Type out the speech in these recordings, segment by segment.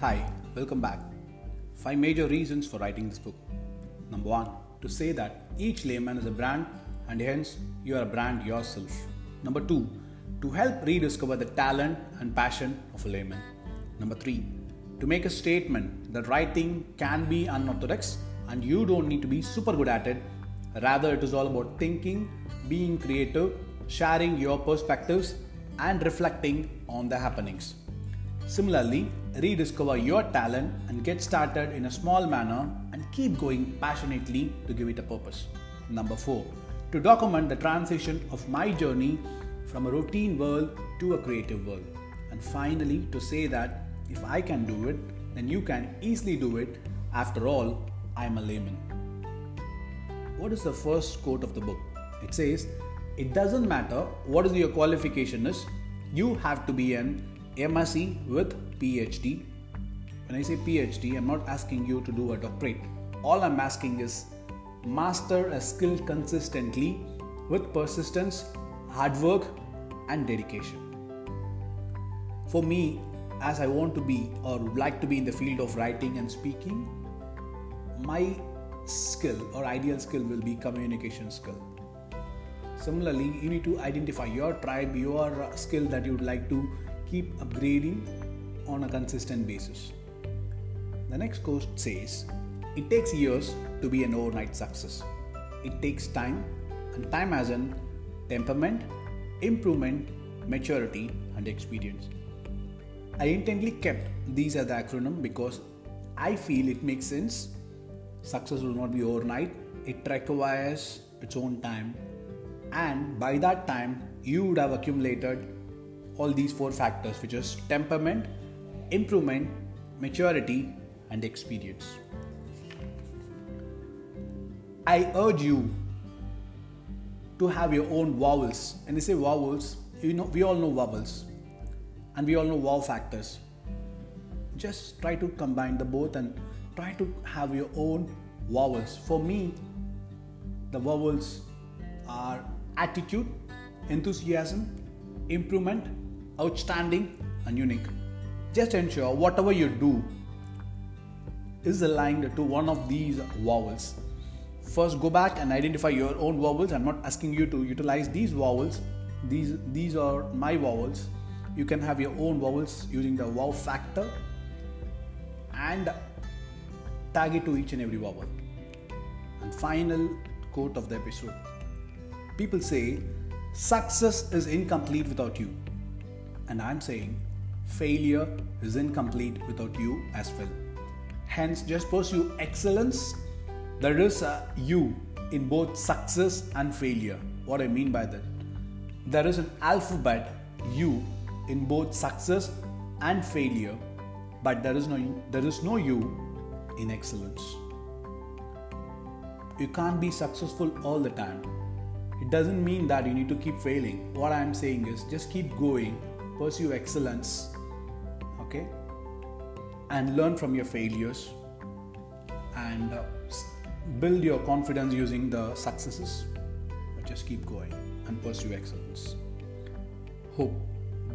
Hi, welcome back. Five major reasons for writing this book. Number one, to say that each layman is a brand and hence you are a brand yourself. Number two, to help rediscover the talent and passion of a layman. Number three, to make a statement that writing can be unorthodox and you don't need to be super good at it. Rather, it is all about thinking, being creative, sharing your perspectives, and reflecting on the happenings. Similarly, rediscover your talent and get started in a small manner and keep going passionately to give it a purpose. Number 4. To document the transition of my journey from a routine world to a creative world. And finally, to say that if I can do it, then you can easily do it. After all, I am a layman. What is the first quote of the book? It says, It doesn't matter what is your qualification is, you have to be an MSc with PhD. When I say PhD, I'm not asking you to do a doctorate. All I'm asking is master a skill consistently with persistence, hard work, and dedication. For me, as I want to be or would like to be in the field of writing and speaking, my skill or ideal skill will be communication skill. Similarly, you need to identify your tribe, your skill that you would like to keep upgrading on a consistent basis. The next quote says, It takes years to be an overnight success. It takes time, and time as in temperament, improvement, maturity, and experience. I intently kept these as the acronym because I feel it makes sense. Success will not be overnight, it requires its own time, and by that time, you would have accumulated all these four factors, which is temperament, improvement, maturity, and experience. I urge you to have your own vowels. And I say vowels, you know, we all know vowels, and we all know wow factors. Just try to combine the both and try to have your own vowels. For me, the vowels are attitude, enthusiasm, improvement, outstanding, and unique. Just ensure whatever you do is aligned to one of these vowels. First, go back and identify your own vowels. I'm not asking you to utilize these vowels. These these are my vowels. You can have your own vowels using the wow factor and tag it to each and every vowel. And final quote of the episode. People say success is incomplete without you. And I'm saying failure is incomplete without you as well. Hence, just pursue excellence. There is a you in both success and failure. What I mean by that? There is an alphabet you in both success and failure, but there is no there is no you in excellence. You can't be successful all the time. It doesn't mean that you need to keep failing. What I'm saying is just keep going, pursue excellence, okay? And learn from your failures and uh, build your confidence using the successes. But just keep going and pursue excellence. Hope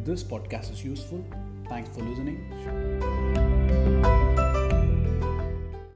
this podcast is useful. Thanks for listening.